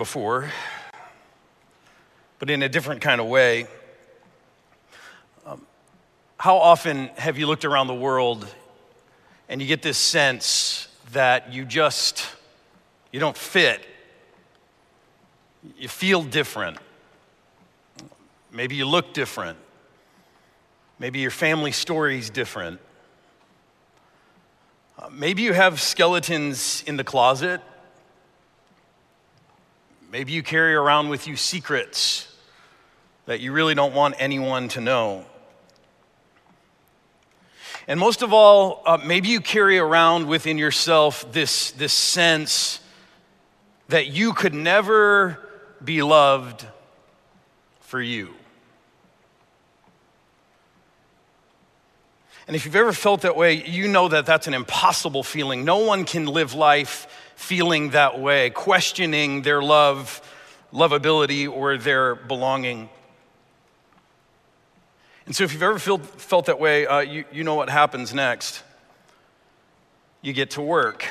before, but in a different kind of way. Um, how often have you looked around the world and you get this sense that you just you don't fit? You feel different. Maybe you look different. Maybe your family story's different. Uh, maybe you have skeletons in the closet maybe you carry around with you secrets that you really don't want anyone to know and most of all, uh, maybe you carry around within yourself this, this sense that you could never be loved for you. And if you've ever felt that way, you know that that's an impossible feeling. No one can live life feeling that way, questioning their love, lovability, or their belonging. And so, if you've ever feel, felt that way, uh, you, you know what happens next. You get to work.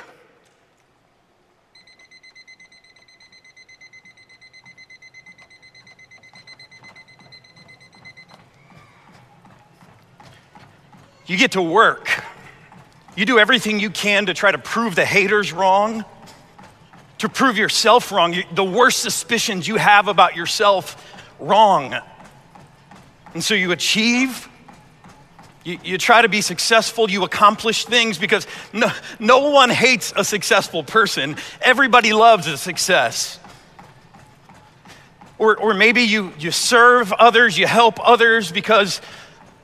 You get to work. You do everything you can to try to prove the haters wrong, to prove yourself wrong, the worst suspicions you have about yourself wrong. And so you achieve, you, you try to be successful, you accomplish things because no, no one hates a successful person. Everybody loves a success. Or, or maybe you, you serve others, you help others because,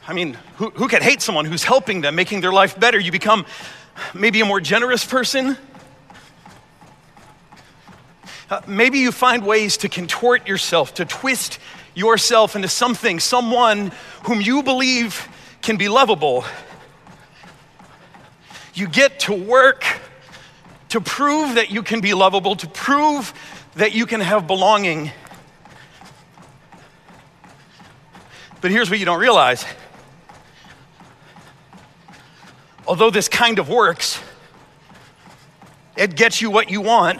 I mean, who, who could hate someone who's helping them, making their life better? You become maybe a more generous person. Uh, maybe you find ways to contort yourself, to twist yourself into something, someone whom you believe can be lovable. You get to work to prove that you can be lovable, to prove that you can have belonging. But here's what you don't realize. Although this kind of works, it gets you what you want.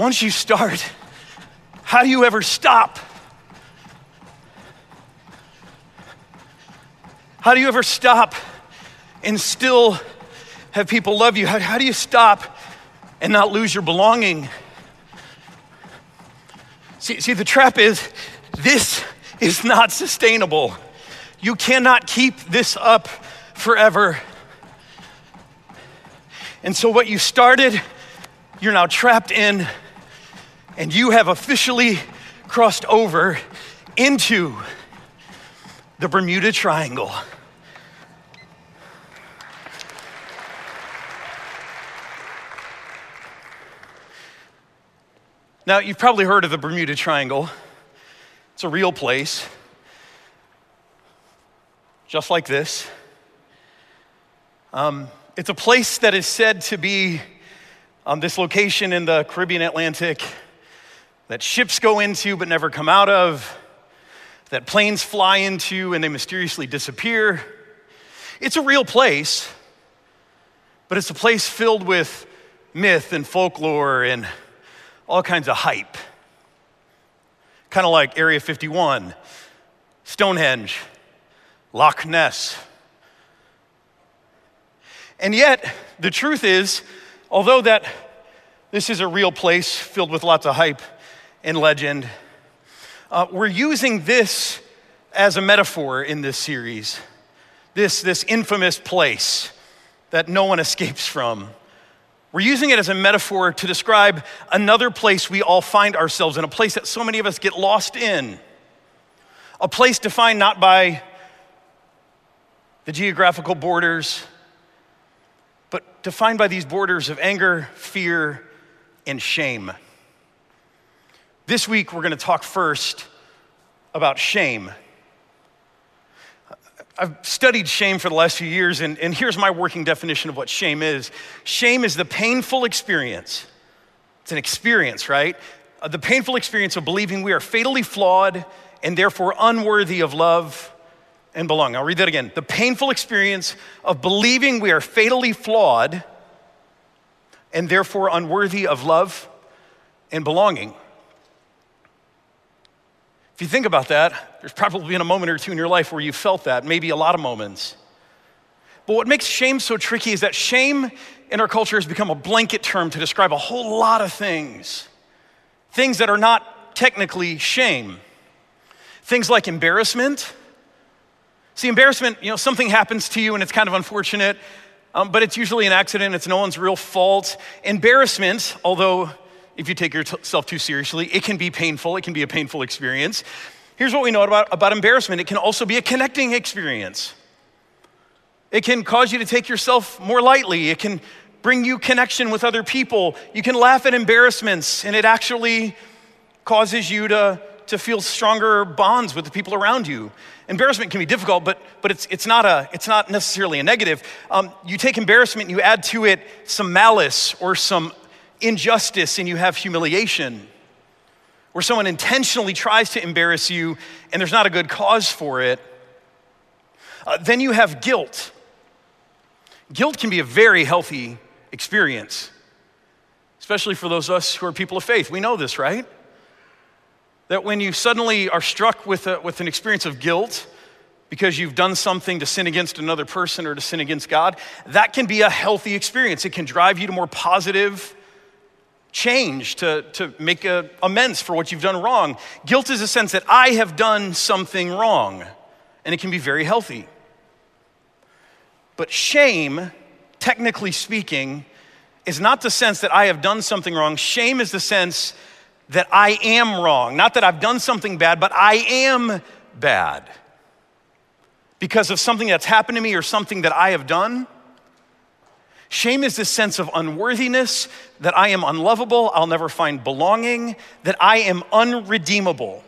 Once you start, how do you ever stop? How do you ever stop and still have people love you? How, how do you stop and not lose your belonging? See, see, the trap is this is not sustainable. You cannot keep this up forever. And so, what you started, you're now trapped in and you have officially crossed over into the Bermuda Triangle. Now, you've probably heard of the Bermuda Triangle. It's a real place, just like this. Um, it's a place that is said to be on um, this location in the Caribbean Atlantic that ships go into but never come out of, that planes fly into and they mysteriously disappear. It's a real place, but it's a place filled with myth and folklore and all kinds of hype. Kind of like Area 51, Stonehenge, Loch Ness. And yet, the truth is, although that this is a real place filled with lots of hype, and legend. Uh, we're using this as a metaphor in this series, this, this infamous place that no one escapes from. We're using it as a metaphor to describe another place we all find ourselves in, a place that so many of us get lost in. A place defined not by the geographical borders, but defined by these borders of anger, fear, and shame. This week, we're going to talk first about shame. I've studied shame for the last few years, and, and here's my working definition of what shame is shame is the painful experience. It's an experience, right? Uh, the painful experience of believing we are fatally flawed and therefore unworthy of love and belonging. I'll read that again. The painful experience of believing we are fatally flawed, and therefore unworthy of love and belonging. If you think about that, there's probably been a moment or two in your life where you felt that, maybe a lot of moments. But what makes shame so tricky is that shame in our culture has become a blanket term to describe a whole lot of things. Things that are not technically shame. Things like embarrassment. See, embarrassment, you know, something happens to you and it's kind of unfortunate, um, but it's usually an accident, it's no one's real fault. Embarrassment, although if you take yourself too seriously, it can be painful, it can be a painful experience. Here's what we know about, about embarrassment it can also be a connecting experience. It can cause you to take yourself more lightly. It can bring you connection with other people. You can laugh at embarrassments, and it actually causes you to, to feel stronger bonds with the people around you. Embarrassment can be difficult, but, but it's, it's, not, a, it's not necessarily a negative. Um, you take embarrassment and you add to it some malice or some injustice, and you have humiliation. Where someone intentionally tries to embarrass you and there's not a good cause for it. Uh, then you have guilt. Guilt can be a very healthy experience, especially for those of us who are people of faith. We know this, right? That when you suddenly are struck with, a, with an experience of guilt because you've done something to sin against another person or to sin against God, that can be a healthy experience. It can drive you to more positive change, to, to make a, amends for what you've done wrong. Guilt is a sense that I have done something wrong, and it can be very healthy. But shame, technically speaking, is not the sense that I have done something wrong. Shame is the sense that I am wrong. Not that I've done something bad, but I am bad. Because of something that's happened to me or something that I have done. Shame is this sense of unworthiness, that I am unlovable, I'll never find belonging, that I am unredeemable.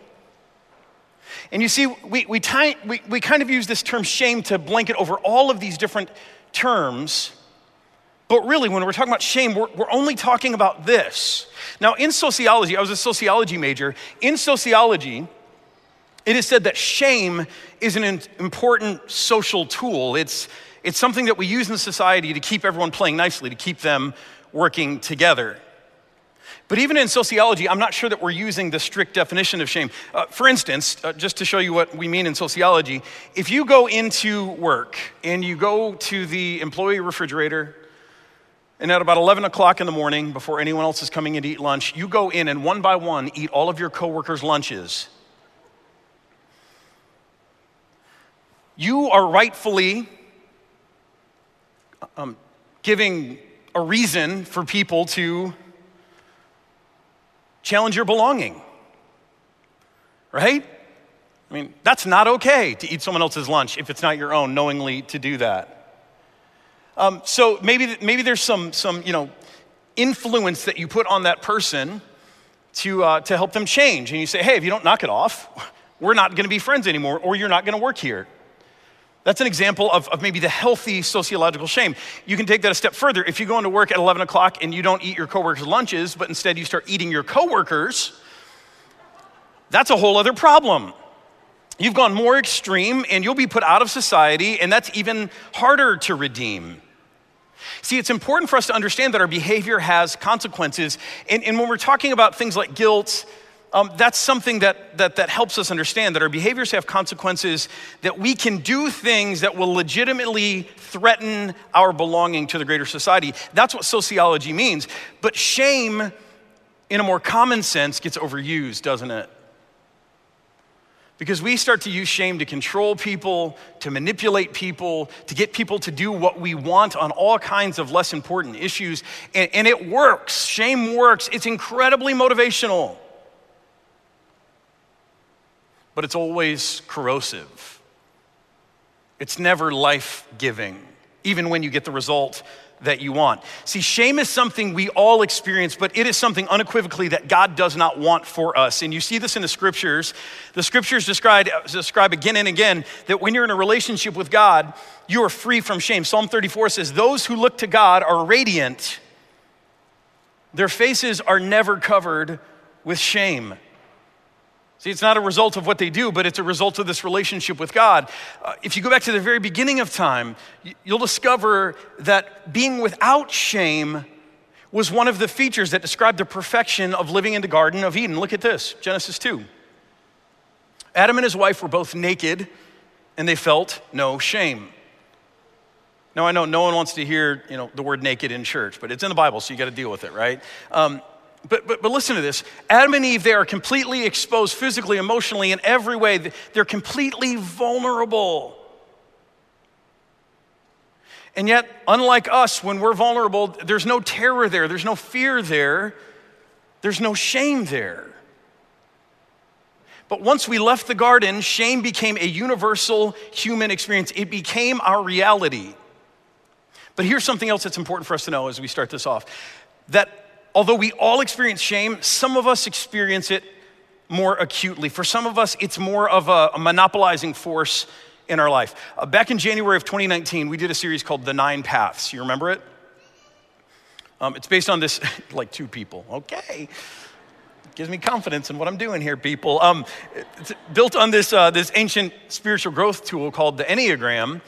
And you see, we, we, tie, we, we kind of use this term shame to blanket over all of these different terms. But really, when we're talking about shame, we're, we're only talking about this. Now, in sociology, I was a sociology major. In sociology, it is said that shame is an important social tool. It's, it's something that we use in society to keep everyone playing nicely, to keep them working together. But even in sociology, I'm not sure that we're using the strict definition of shame. Uh, for instance, uh, just to show you what we mean in sociology, if you go into work and you go to the employee refrigerator, and at about 11 o'clock in the morning, before anyone else is coming in to eat lunch, you go in and one by one eat all of your coworkers' lunches. You are rightfully um, giving a reason for people to challenge your belonging, right? I mean, that's not okay to eat someone else's lunch if it's not your own, knowingly to do that. Um, so maybe, maybe there's some, some, you know, influence that you put on that person to, uh, to help them change. And you say, hey, if you don't knock it off, we're not going to be friends anymore, or you're not going to work here. That's an example of, of maybe the healthy sociological shame. You can take that a step further. If you go into work at 11 o'clock and you don't eat your coworkers' lunches, but instead you start eating your coworkers, that's a whole other problem. You've gone more extreme and you'll be put out of society, and that's even harder to redeem. See, it's important for us to understand that our behavior has consequences. And, and when we're talking about things like guilt, um, that's something that, that, that helps us understand that our behaviors have consequences, that we can do things that will legitimately threaten our belonging to the greater society. That's what sociology means. But shame, in a more common sense, gets overused, doesn't it? Because we start to use shame to control people, to manipulate people, to get people to do what we want on all kinds of less important issues. And, and it works. Shame works. It's incredibly motivational but it's always corrosive. It's never life giving, even when you get the result that you want. See, shame is something we all experience, but it is something unequivocally that God does not want for us. And you see this in the scriptures. The scriptures describe, describe again and again that when you're in a relationship with God, you are free from shame. Psalm 34 says, Those who look to God are radiant, their faces are never covered with shame. See, it's not a result of what they do, but it's a result of this relationship with God. Uh, if you go back to the very beginning of time, you'll discover that being without shame was one of the features that described the perfection of living in the Garden of Eden. Look at this Genesis 2. Adam and his wife were both naked and they felt no shame. Now, I know no one wants to hear you know, the word naked in church, but it's in the Bible, so you got to deal with it, right? Um, but, but, but listen to this Adam and Eve, they are completely exposed physically, emotionally, in every way. They're completely vulnerable. And yet, unlike us, when we're vulnerable, there's no terror there, there's no fear there, there's no shame there. But once we left the garden, shame became a universal human experience. It became our reality. But here's something else that's important for us to know as we start this off that although we all experience shame, some of us experience it more acutely. For some of us, it's more of a, a monopolizing force in our life. Uh, back in January of 2019, we did a series called The Nine Paths. You remember it? Um, it's based on this, like two people. Okay. Gives me confidence in what I'm doing here, people. Um, it's built on this, uh, this ancient spiritual growth tool called the Enneagram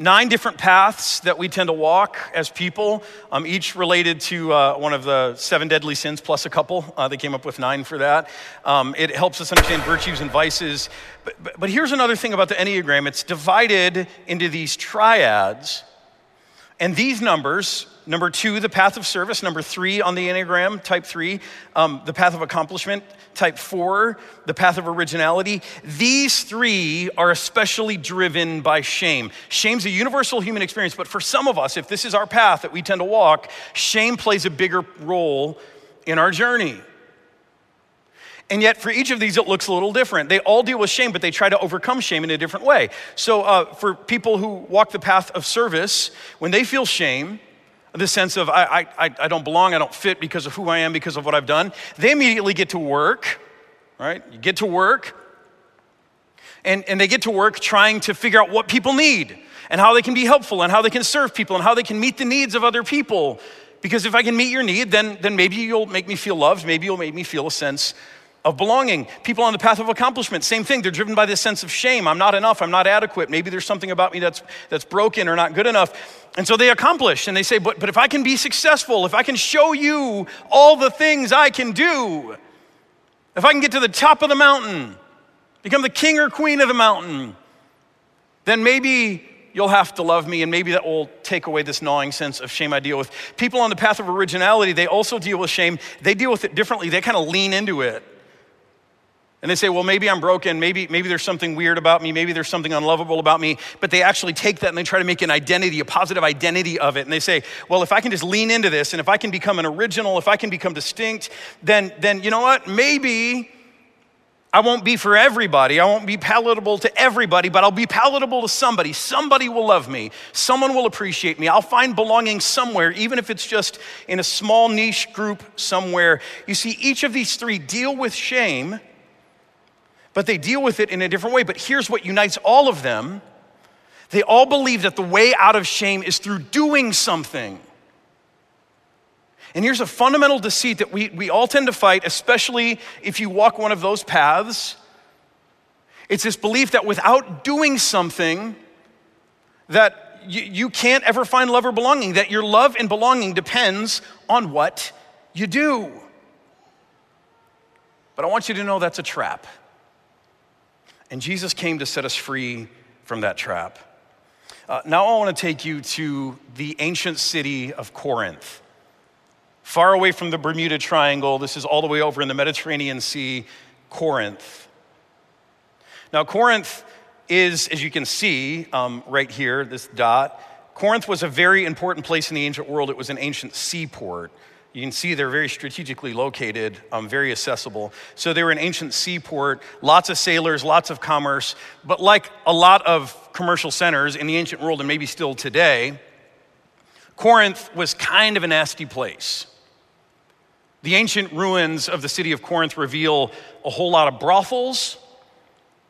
nine different paths that we tend to walk as people, um, each related to uh, one of the seven deadly sins plus a couple. Uh, they came up with nine for that. Um, it helps us understand virtues and vices. But, but, but here's another thing about the Enneagram it's divided into these triads. And these numbers, number two, the path of service, number three on the Enneagram, type three, um, the path of accomplishment, type four, the path of originality, these three are especially driven by shame. Shame's a universal human experience, but for some of us, if this is our path that we tend to walk, shame plays a bigger role in our journey. And yet, for each of these, it looks a little different. They all deal with shame, but they try to overcome shame in a different way. So, uh, for people who walk the path of service, when they feel shame, the sense of I, I, I don't belong, I don't fit because of who I am, because of what I've done, they immediately get to work, right? You get to work, and, and they get to work trying to figure out what people need and how they can be helpful and how they can serve people and how they can meet the needs of other people. Because if I can meet your need, then, then maybe you'll make me feel loved, maybe you'll make me feel a sense of belonging. People on the path of accomplishment, same thing. They're driven by this sense of shame. I'm not enough. I'm not adequate. Maybe there's something about me that's, that's broken or not good enough. And so they accomplish and they say, but, but if I can be successful, if I can show you all the things I can do, if I can get to the top of the mountain, become the king or queen of the mountain, then maybe you'll have to love me, and maybe that will take away this gnawing sense of shame I deal with. People on the path of originality, they also deal with shame. They deal with it differently, they kind of lean into it. And they say, well, maybe I'm broken. Maybe, maybe there's something weird about me. Maybe there's something unlovable about me. But they actually take that and they try to make an identity, a positive identity of it. And they say, well, if I can just lean into this and if I can become an original, if I can become distinct, then, then you know what? Maybe I won't be for everybody. I won't be palatable to everybody, but I'll be palatable to somebody. Somebody will love me. Someone will appreciate me. I'll find belonging somewhere, even if it's just in a small niche group somewhere. You see, each of these three deal with shame but they deal with it in a different way. But here's what unites all of them they all believe that the way out of shame is through doing something. And here's a fundamental deceit that we, we all tend to fight, especially if you walk one of those paths. It's this belief that without doing something, that you, you can't ever find love or belonging, that your love and belonging depends on what you do. But I want you to know that's a trap. And Jesus came to set us free from that trap. Uh, now I want to take you to the ancient city of Corinth. Far away from the Bermuda Triangle, this is all the way over in the Mediterranean Sea, Corinth. Now, Corinth is, as you can see um, right here, this dot, Corinth was a very important place in the ancient world. It was an ancient seaport. You can see they're very strategically located, um, very accessible. So they were an ancient seaport, lots of sailors, lots of commerce. But like a lot of commercial centers in the ancient world, and maybe still today, Corinth was kind of a nasty place. The ancient ruins of the city of Corinth reveal a whole lot of brothels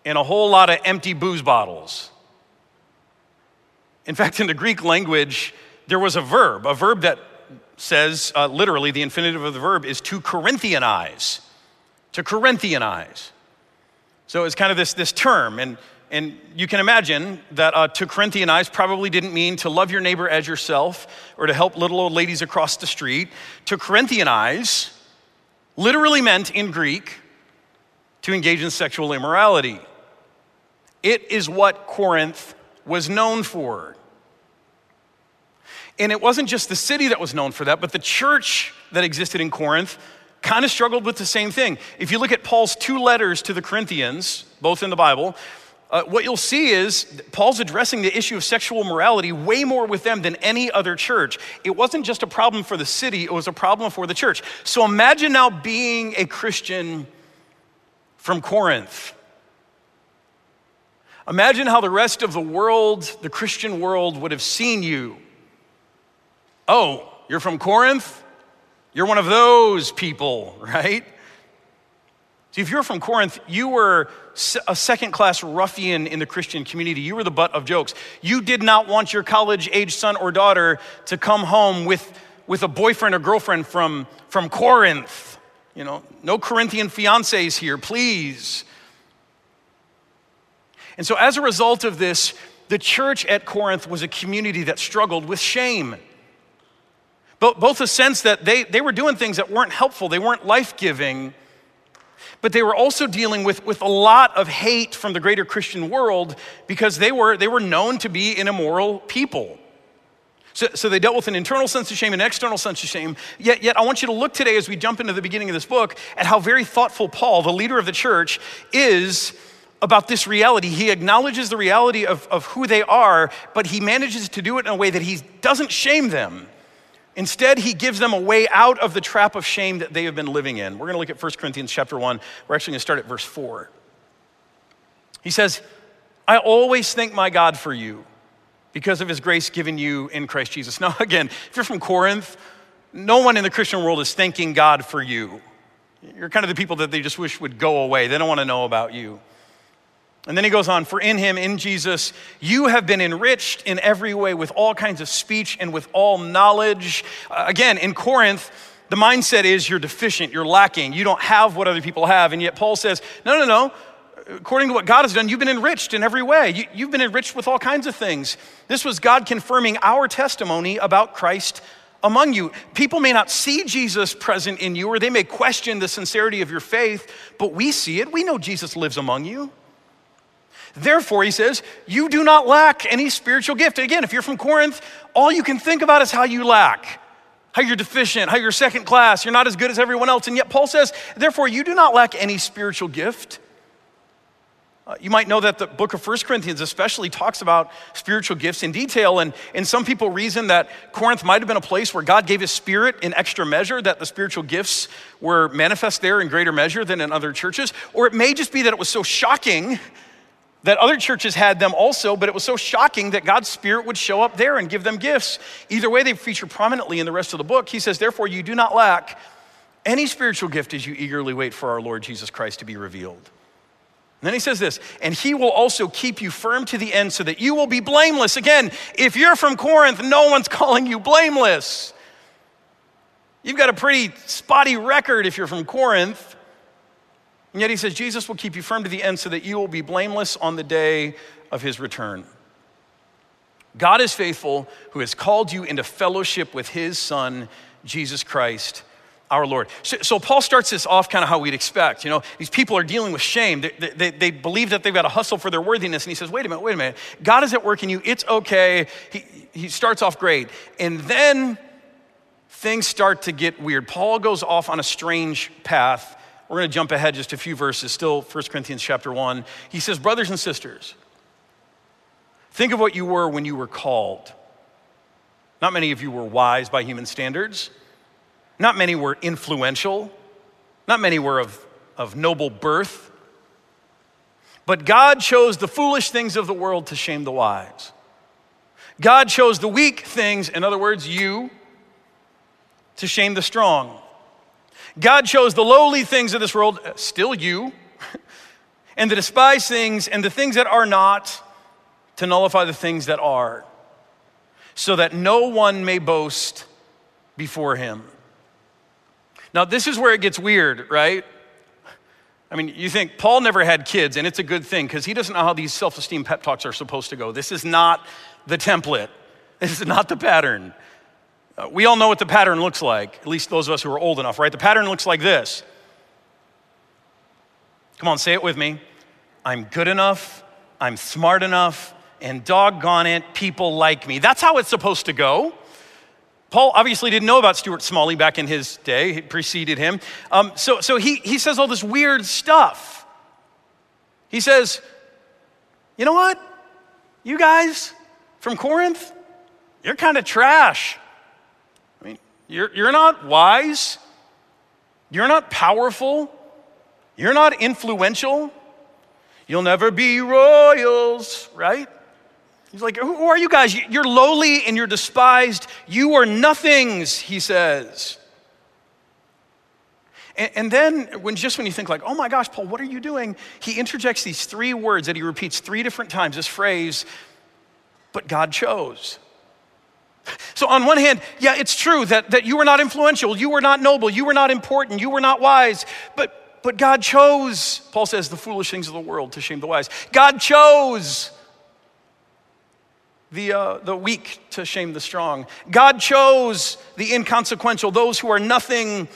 and a whole lot of empty booze bottles. In fact, in the Greek language, there was a verb, a verb that says uh, literally the infinitive of the verb is to Corinthianize. To Corinthianize. So it's kind of this, this term. And And you can imagine that uh, to Corinthianize probably didn't mean to love your neighbor as yourself or to help little old ladies across the street. To Corinthianize literally meant in Greek to engage in sexual immorality. It is what Corinth was known for. And it wasn't just the city that was known for that, but the church that existed in Corinth kind of struggled with the same thing. If you look at Paul's two letters to the Corinthians, both in the Bible, uh, what you'll see is Paul's addressing the issue of sexual morality way more with them than any other church. It wasn't just a problem for the city, it was a problem for the church. So imagine now being a Christian from Corinth. Imagine how the rest of the world, the Christian world, would have seen you. Oh, you're from Corinth? You're one of those people, right? See, if you're from Corinth, you were a second class ruffian in the Christian community. You were the butt of jokes. You did not want your college age son or daughter to come home with, with a boyfriend or girlfriend from, from Corinth. You know, no Corinthian fiancés here, please. And so, as a result of this, the church at Corinth was a community that struggled with shame. Both a sense that they, they were doing things that weren't helpful, they weren't life giving, but they were also dealing with, with a lot of hate from the greater Christian world because they were, they were known to be an immoral people. So, so they dealt with an internal sense of shame, an external sense of shame. Yet, yet, I want you to look today as we jump into the beginning of this book at how very thoughtful Paul, the leader of the church, is about this reality. He acknowledges the reality of, of who they are, but he manages to do it in a way that he doesn't shame them. Instead, he gives them a way out of the trap of shame that they have been living in. We're going to look at 1 Corinthians chapter 1. We're actually going to start at verse 4. He says, I always thank my God for you because of his grace given you in Christ Jesus. Now, again, if you're from Corinth, no one in the Christian world is thanking God for you. You're kind of the people that they just wish would go away. They don't want to know about you. And then he goes on, for in him, in Jesus, you have been enriched in every way with all kinds of speech and with all knowledge. Uh, again, in Corinth, the mindset is you're deficient, you're lacking, you don't have what other people have. And yet Paul says, no, no, no. According to what God has done, you've been enriched in every way. You, you've been enriched with all kinds of things. This was God confirming our testimony about Christ among you. People may not see Jesus present in you, or they may question the sincerity of your faith, but we see it. We know Jesus lives among you. Therefore, he says, you do not lack any spiritual gift. Again, if you're from Corinth, all you can think about is how you lack, how you're deficient, how you're second class, you're not as good as everyone else. And yet, Paul says, therefore, you do not lack any spiritual gift. Uh, you might know that the book of First Corinthians especially talks about spiritual gifts in detail, and, and some people reason that Corinth might have been a place where God gave his spirit in extra measure, that the spiritual gifts were manifest there in greater measure than in other churches. Or it may just be that it was so shocking that other churches had them also, but it was so shocking that God's Spirit would show up there and give them gifts. Either way, they feature prominently in the rest of the book. He says, Therefore, you do not lack any spiritual gift as you eagerly wait for our Lord Jesus Christ to be revealed. And then he says this, and he will also keep you firm to the end so that you will be blameless. Again, if you're from Corinth, no one's calling you blameless. You've got a pretty spotty record if you're from Corinth. And yet he says, Jesus will keep you firm to the end so that you will be blameless on the day of his return. God is faithful who has called you into fellowship with his son, Jesus Christ, our Lord. So, so Paul starts this off kind of how we'd expect. You know, these people are dealing with shame. They, they, they, believe that they've got to hustle for their worthiness. And he says, wait a minute, wait a minute. God is at work in you. It's okay. He, he starts off great. And then things start to get weird. Paul goes off on a strange path we're going to jump ahead just a few verses, still 1 Corinthians chapter 1. He says, Brothers and sisters, think of what you were when you were called. Not many of you were wise by human standards. Not many were influential. Not many were of, of noble birth. But God chose the foolish things of the world to shame the wise. God chose the weak things, in other words, you, to shame the strong. God chose the lowly things of this world, uh, still you, and the despised things and the things that are not to nullify the things that are, so that no one may boast before him. Now, this is where it gets weird, right? I mean, you think Paul never had kids, and it's a good thing because he doesn't know how these self esteem pep talks are supposed to go. This is not the template, this is not the pattern. Uh, we all know what the pattern looks like, at least those of us who are old enough, right? The pattern looks like this. Come on, say it with me. I'm good enough, I'm smart enough, and doggone it, people like me. That's how it's supposed to go. Paul obviously didn't know about Stuart Smalley back in his day, it preceded him. Um, so so he, he says all this weird stuff. He says, You know what? You guys from Corinth, you're kind of trash. You're, you're not wise, you're not powerful, you're not influential. You'll never be royals, right? He's like, Who are you guys? You're lowly and you're despised. You are nothings, he says. And, then, when just when you think like, oh my gosh, Paul, what are you doing? He interjects these three words that he repeats three different times. This phrase, but God chose. So, on one hand, yeah, it's true that, that you were not influential, you were not noble, you were not important, you were not wise, but, but God chose, Paul says, the foolish things of the world to shame the wise. God chose the, uh, the weak to shame the strong. God chose the inconsequential, those who are nothing,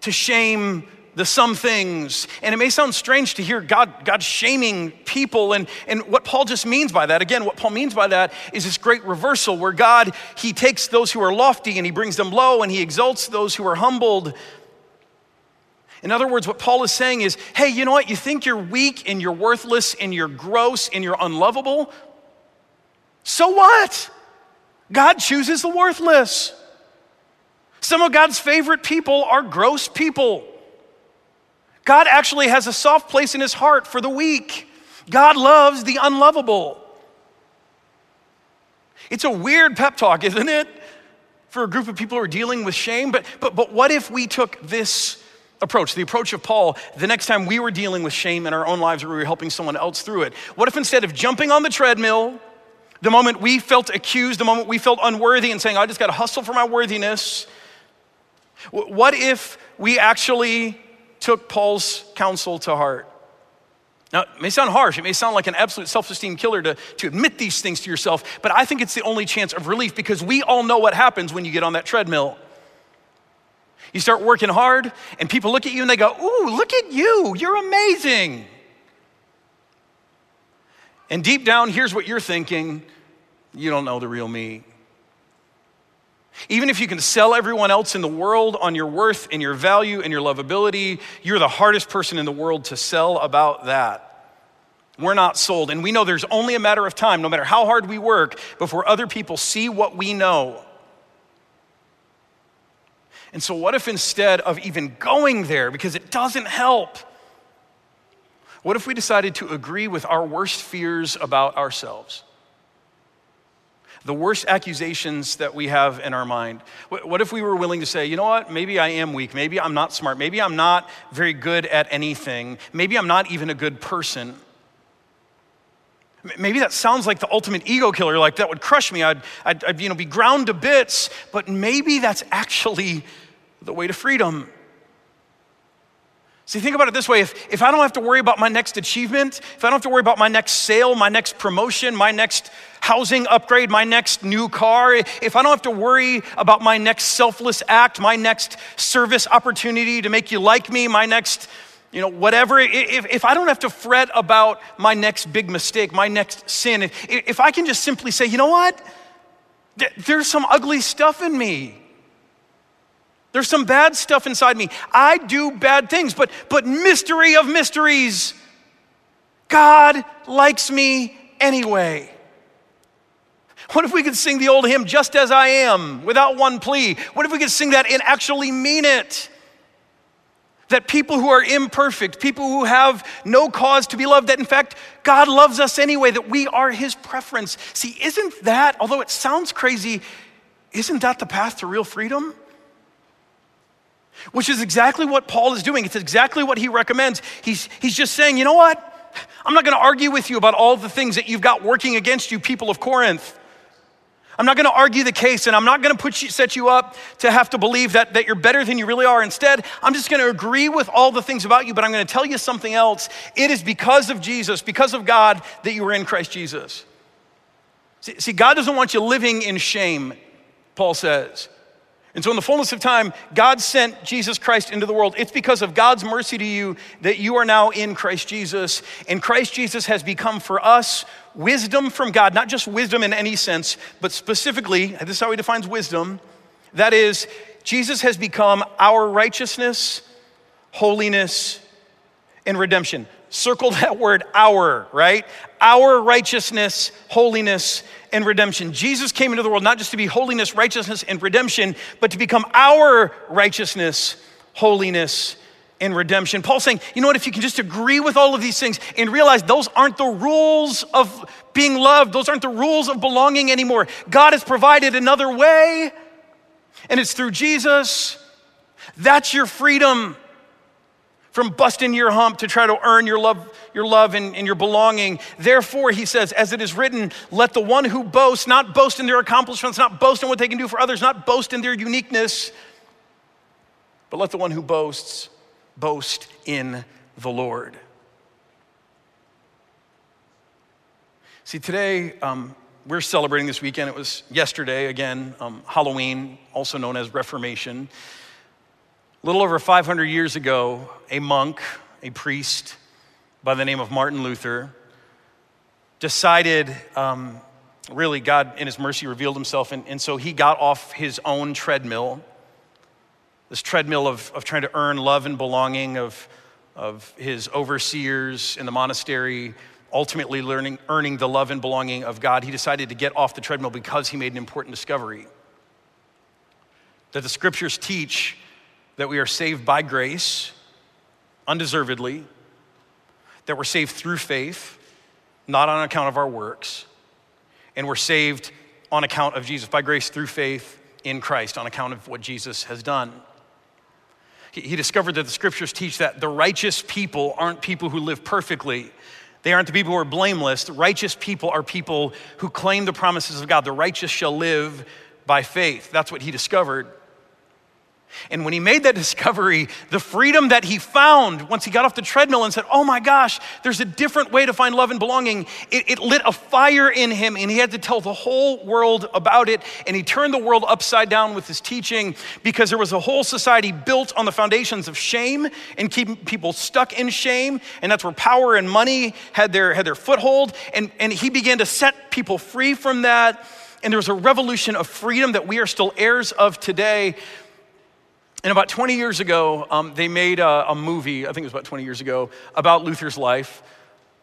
to shame the some things. And it may sound strange to hear God, God shaming people. And, and what Paul just means by that, again, what Paul means by that is this great reversal where God, he takes those who are lofty and he brings them low and he exalts those who are humbled. In other words, what Paul is saying is, hey, you know what? You think you're weak and you're worthless and you're gross and you're unlovable? So what? God chooses the worthless. Some of God's favorite people are gross people. God actually has a soft place in his heart for the weak. God loves the unlovable. It's a weird pep talk, isn't it? For a group of people who are dealing with shame. But, but, but what if we took this approach, the approach of Paul, the next time we were dealing with shame in our own lives or we were helping someone else through it? What if instead of jumping on the treadmill, the moment we felt accused, the moment we felt unworthy and saying, I just got to hustle for my worthiness. What if we actually took Paul's counsel to heart? Now, it may sound harsh. It may sound like an absolute self esteem killer to, to admit these things to yourself, but I think it's the only chance of relief because we all know what happens when you get on that treadmill. You start working hard, and people look at you and they go, Ooh, look at you. You're amazing. And deep down, here's what you're thinking you don't know the real me. Even if you can sell everyone else in the world on your worth and your value and your lovability, you're the hardest person in the world to sell about that. We're not sold. And we know there's only a matter of time, no matter how hard we work, before other people see what we know. And so, what if instead of even going there, because it doesn't help, what if we decided to agree with our worst fears about ourselves? The worst accusations that we have in our mind. What if we were willing to say, you know what, maybe I am weak, maybe I'm not smart, maybe I'm not very good at anything, maybe I'm not even a good person. Maybe that sounds like the ultimate ego killer, like that would crush me. I'd, I'd, I'd you know, be ground to bits, but maybe that's actually the way to freedom. See, think about it this way if, if I don't have to worry about my next achievement, if I don't have to worry about my next sale, my next promotion, my next housing upgrade, my next new car, if I don't have to worry about my next selfless act, my next service opportunity to make you like me, my next, you know, whatever, if, if I don't have to fret about my next big mistake, my next sin, if, if I can just simply say, you know what? There's some ugly stuff in me. There's some bad stuff inside me. I do bad things, but, but mystery of mysteries, God likes me anyway. What if we could sing the old hymn, Just as I Am, without one plea? What if we could sing that and actually mean it? That people who are imperfect, people who have no cause to be loved, that in fact, God loves us anyway, that we are His preference. See, isn't that, although it sounds crazy, isn't that the path to real freedom? Which is exactly what Paul is doing. It's exactly what he recommends. He's, he's just saying, you know what? I'm not going to argue with you about all the things that you've got working against you, people of Corinth. I'm not going to argue the case and I'm not going to put you, set you up to have to believe that, that you're better than you really are. Instead, I'm just going to agree with all the things about you, but I'm going to tell you something else. It is because of Jesus, because of God, that you are in Christ Jesus. See, see God doesn't want you living in shame, Paul says. And so, in the fullness of time, God sent Jesus Christ into the world. It's because of God's mercy to you that you are now in Christ Jesus. And Christ Jesus has become for us wisdom from God, not just wisdom in any sense, but specifically, this is how he defines wisdom. That is, Jesus has become our righteousness, holiness, and redemption. Circle that word, our, right? Our righteousness, holiness, and redemption. Jesus came into the world not just to be holiness, righteousness, and redemption, but to become our righteousness, holiness, and redemption. Paul's saying, you know what, if you can just agree with all of these things and realize those aren't the rules of being loved, those aren't the rules of belonging anymore. God has provided another way, and it's through Jesus. That's your freedom from busting your hump to try to earn your love, your love and, and, your belonging. Therefore, he says, as it is written, let the one who boasts not boast in their accomplishments, not boast in what they can do for others, not boast in their uniqueness, but let the one who boasts boast in the Lord. See, today um, we're celebrating this weekend. It was yesterday, again, um, Halloween, also known as Reformation. Little over 500 years ago, a monk, a priest by the name of Martin Luther, decided, um, really, God in His mercy revealed Himself, and, and so he got off his own treadmill, this treadmill of, of trying to earn love and belonging of, of his overseers in the monastery, ultimately learning, earning the love and belonging of God. He decided to get off the treadmill because he made an important discovery that the scriptures teach that we are saved by grace, undeservedly, that we're saved through faith, not on account of our works, and we're saved on account of Jesus, by grace through faith in Christ, on account of what Jesus has done. He discovered that the scriptures teach that the righteous people aren't people who live perfectly. They aren't the people who are blameless. The righteous people are people who claim the promises of God. The righteous shall live by faith. That's what he discovered. And when he made that discovery, the freedom that he found once he got off the treadmill and said, Oh my gosh, there's a different way to find love and belonging, it, it, lit a fire in him and he had to tell the whole world about it. And he turned the world upside down with his teaching because there was a whole society built on the foundations of shame and keeping people stuck in shame. And that's where power and money had their, had their foothold. And, and he began to set people free from that. And there was a revolution of freedom that we are still heirs of today and about 20 years ago, um, they made a, a, movie, I think it was about 20 years ago, about Luther's life.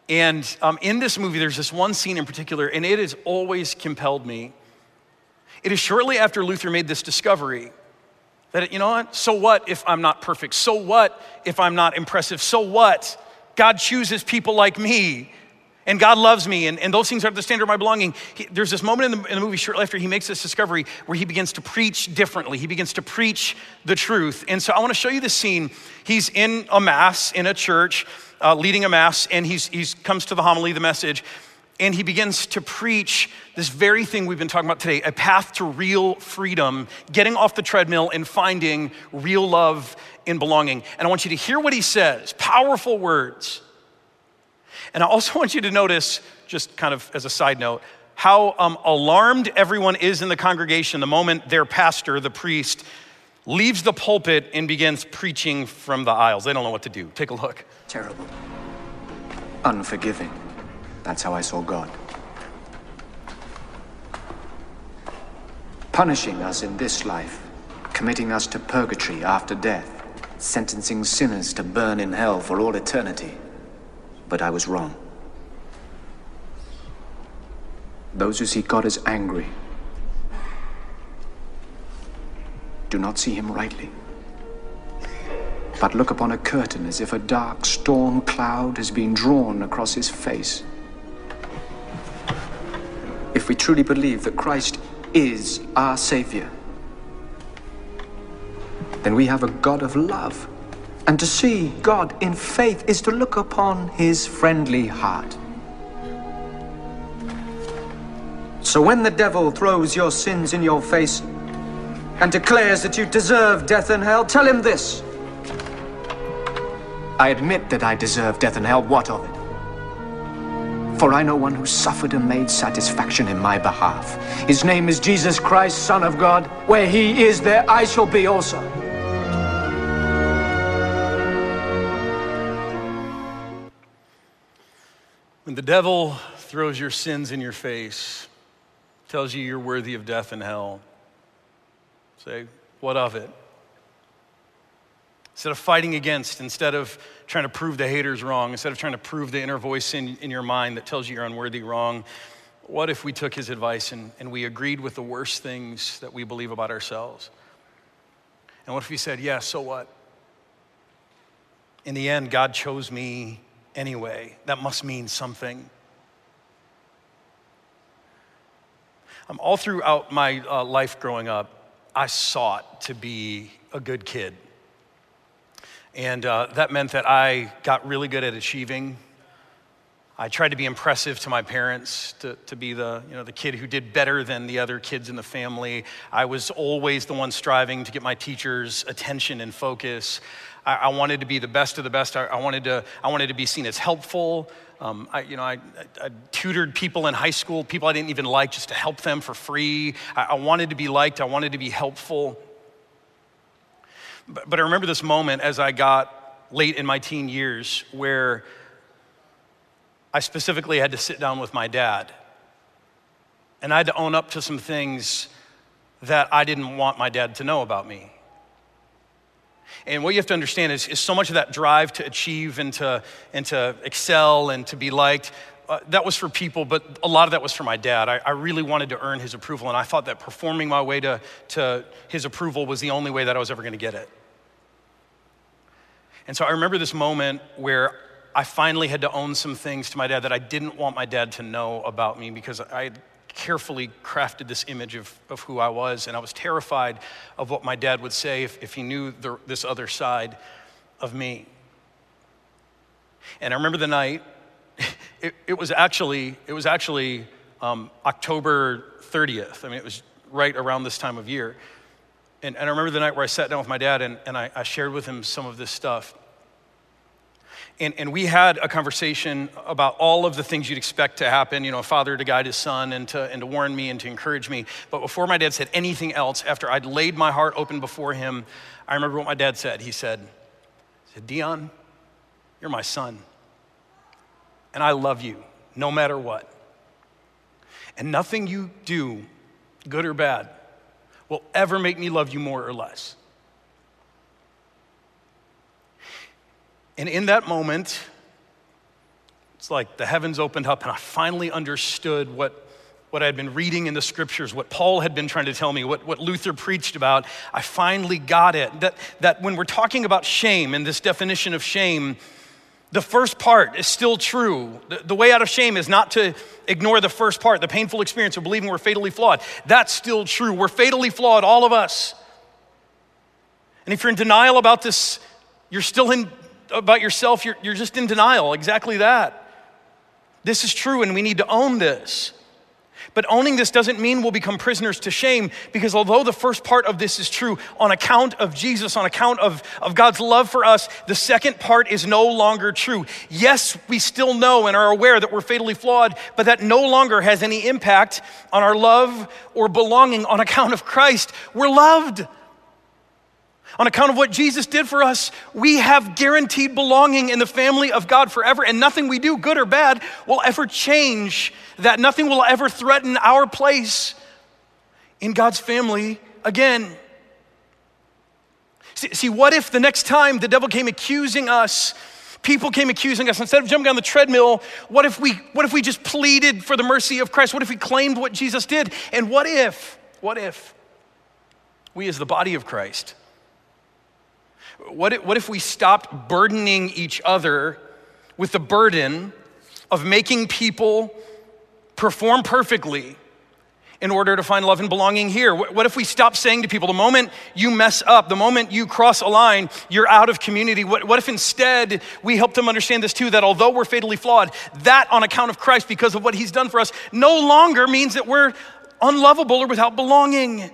And um, in this movie, there's this one scene in particular, and it has always compelled me. It is shortly after Luther made this discovery that, you know what? So what if I'm not perfect? So what if I'm not impressive? So what? God chooses people like me and God loves me, and, and those things are the standard of my belonging. He, there's this moment in the, in the movie shortly after he makes this discovery where he begins to preach differently. He begins to preach the truth. And so I want to show you this scene. He's in a mass in a church, uh, leading a mass, and he's, he's comes to the homily, the message, and he begins to preach this very thing we've been talking about today a path to real freedom, getting off the treadmill and finding real love in belonging. And I want you to hear what he says powerful words. And I also want you to notice, just kind of as a side note, how um, alarmed everyone is in the congregation the moment their pastor, the priest, leaves the pulpit and begins preaching from the aisles. They don't know what to do. Take a look. Terrible. Unforgiving. That's how I saw God. Punishing us in this life, committing us to purgatory after death, sentencing sinners to burn in hell for all eternity but I was wrong. Those who see God as angry do not see him rightly, but look upon a curtain as if a dark storm cloud has been drawn across his face. If we truly believe that Christ is our Savior, then we have a God of love and to see God in faith is to look upon his friendly heart. So when the devil throws your sins in your face and declares that you deserve death and hell, tell him this. I admit that I deserve death and hell. What of it? For I know one who suffered and made satisfaction in my behalf. His name is Jesus Christ, Son of God. Where he is, there I shall be also. When the devil throws your sins in your face, tells you you're worthy of death and hell, say, What of it? Instead of fighting against, instead of trying to prove the haters wrong, instead of trying to prove the inner voice in, in your mind that tells you you're unworthy wrong, what if we took his advice and, and we agreed with the worst things that we believe about ourselves? And what if we said, Yeah, so what? In the end, God chose me anyway. That must mean something. Um, all throughout my uh, life growing up, I sought to be a good kid. And uh, that meant that I got really good at achieving. I tried to be impressive to my parents, to, to be the, you know, the kid who did better than the other kids in the family. I was always the one striving to get my teachers' attention and focus. I, I wanted to be the best of the best. I, I, wanted, to, I wanted to be seen as helpful. Um, I, you know, I, I, tutored people in high school, people I didn't even like, just to help them for free. I, wanted to be liked. I wanted to be helpful. But, but I remember this moment as I got late in my teen years where I specifically had to sit down with my dad. And I had to own up to some things that I didn't want my dad to know about me. And what you have to understand is, is so much of that drive to achieve and to, and to excel and to be liked, uh, that was for people, but a lot of that was for my dad. I, I, really wanted to earn his approval, and I thought that performing my way to, to his approval was the only way that I was ever going to get it. And so I remember this moment where I finally had to own some things to my dad that I didn't want my dad to know about me because I had carefully crafted this image of, of who I was, and I was terrified of what my dad would say if, if he knew the, this other side of me. And I remember the night, it, it was actually, it was actually um, October 30th. I mean, it was right around this time of year. And, and I remember the night where I sat down with my dad and, and I, I shared with him some of this stuff. And, and we had a conversation about all of the things you'd expect to happen, you know, a father to guide his son and to, and to warn me and to encourage me. But before my dad said anything else, after I'd laid my heart open before him, I remember what my dad said. He said, he said Dion, you're my son. And I love you no matter what. And nothing you do, good or bad, will ever make me love you more or less. And in that moment, it's like the heavens opened up and I finally understood what, what I had been reading in the scriptures, what Paul had been trying to tell me, what, what Luther preached about. I finally got it. That, that when we're talking about shame and this definition of shame, the first part is still true. The, the, way out of shame is not to ignore the first part, the painful experience of believing we're fatally flawed. That's still true. We're fatally flawed, all of us. And if you're in denial about this, you're still in about yourself, you're, you're just in denial. Exactly that. This is true, and we need to own this. But owning this doesn't mean we'll become prisoners to shame, because although the first part of this is true on account of Jesus, on account of, of God's love for us, the second part is no longer true. Yes, we still know and are aware that we're fatally flawed, but that no longer has any impact on our love or belonging on account of Christ. We're loved. On account of what Jesus did for us, we have guaranteed belonging in the family of God forever, and nothing we do, good or bad, will ever change that. Nothing will ever threaten our place in God's family again. See, see, what if the next time the devil came accusing us, people came accusing us, instead of jumping on the treadmill, what if we, what if we just pleaded for the mercy of Christ? What if we claimed what Jesus did? And what if, what if we as the body of Christ, what if, what if we stopped burdening each other with the burden of making people perform perfectly in order to find love and belonging here? What if we stop saying to people, the moment you mess up, the moment you cross a line, you're out of community? What, what if instead we help them understand this too, that although we're fatally flawed, that on account of Christ, because of what he's done for us, no longer means that we're unlovable or without belonging?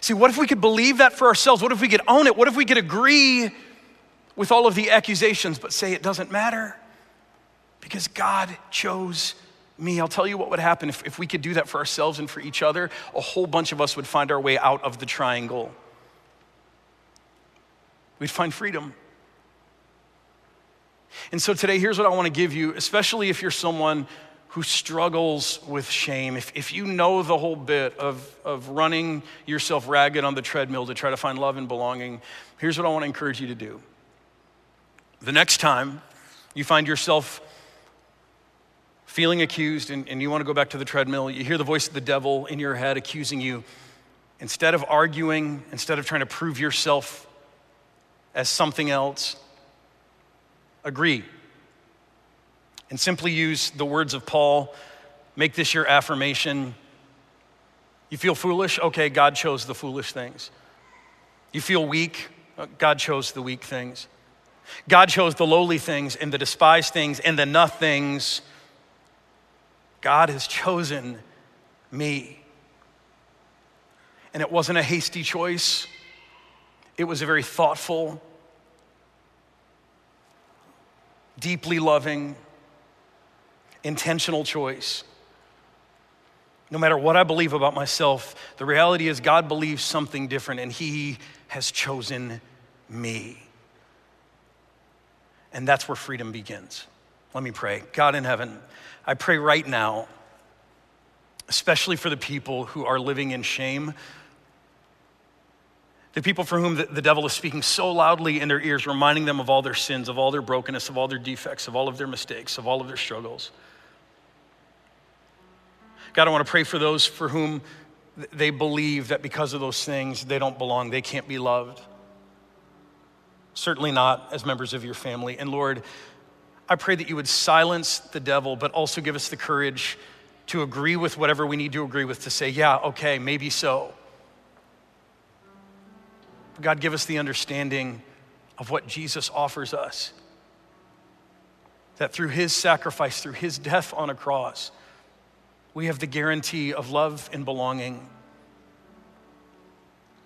See, what if we could believe that for ourselves? What if we could own it? What if we could agree with all of the accusations but say it doesn't matter? Because God chose me. I'll tell you what would happen if, if we could do that for ourselves and for each other. A whole bunch of us would find our way out of the triangle. We'd find freedom. And so today, here's what I want to give you, especially if you're someone who struggles with shame. If, if you know the whole bit of, of running yourself ragged on the treadmill to try to find love and belonging, here's what I want to encourage you to do. The next time you find yourself feeling accused and, and you want to go back to the treadmill, you hear the voice of the devil in your head accusing you. Instead of arguing, instead of trying to prove yourself as something else, agree. And simply use the words of Paul. Make this your affirmation. You feel foolish? Okay, God chose the foolish things. You feel weak? Uh, God chose the weak things. God chose the lowly things and the despised things and the nothings God has chosen me. And it wasn't a hasty choice, it was a very thoughtful, deeply loving, intentional choice. No matter what I believe about myself, the reality is God believes something different and He has chosen me. And that's where freedom begins. Let me pray. God in heaven, I pray right now, especially for the people who are living in shame, the people for whom the, devil is speaking so loudly in their ears, reminding them of all their sins, of all their brokenness, of all their defects, of all of their mistakes, of all of their struggles. God, I want to pray for those for whom they believe that because of those things, they don't belong, they can't be loved. Certainly not as members of your family. And Lord, I pray that you would silence the devil, but also give us the courage to agree with whatever we need to agree with, to say, yeah, okay, maybe so. God, give us the understanding of what Jesus offers us. That through his sacrifice, through his death on a cross, we have the guarantee of love and belonging.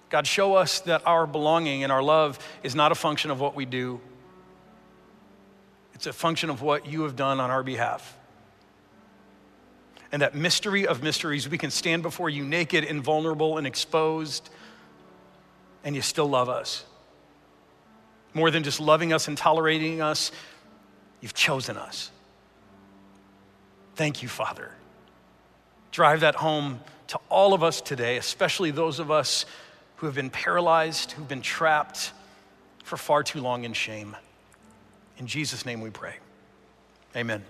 God, show us that our belonging and our love is not a function of what we do, it's a function of what you have done on our behalf. And that mystery of mysteries, we can stand before you naked and vulnerable and exposed, and you still love us. More than just loving us and tolerating us, you've chosen us. Thank you, Father. Drive that home to all of us today, especially those of us who have been paralyzed, who've been trapped for far too long in shame. In Jesus' name we pray. Amen.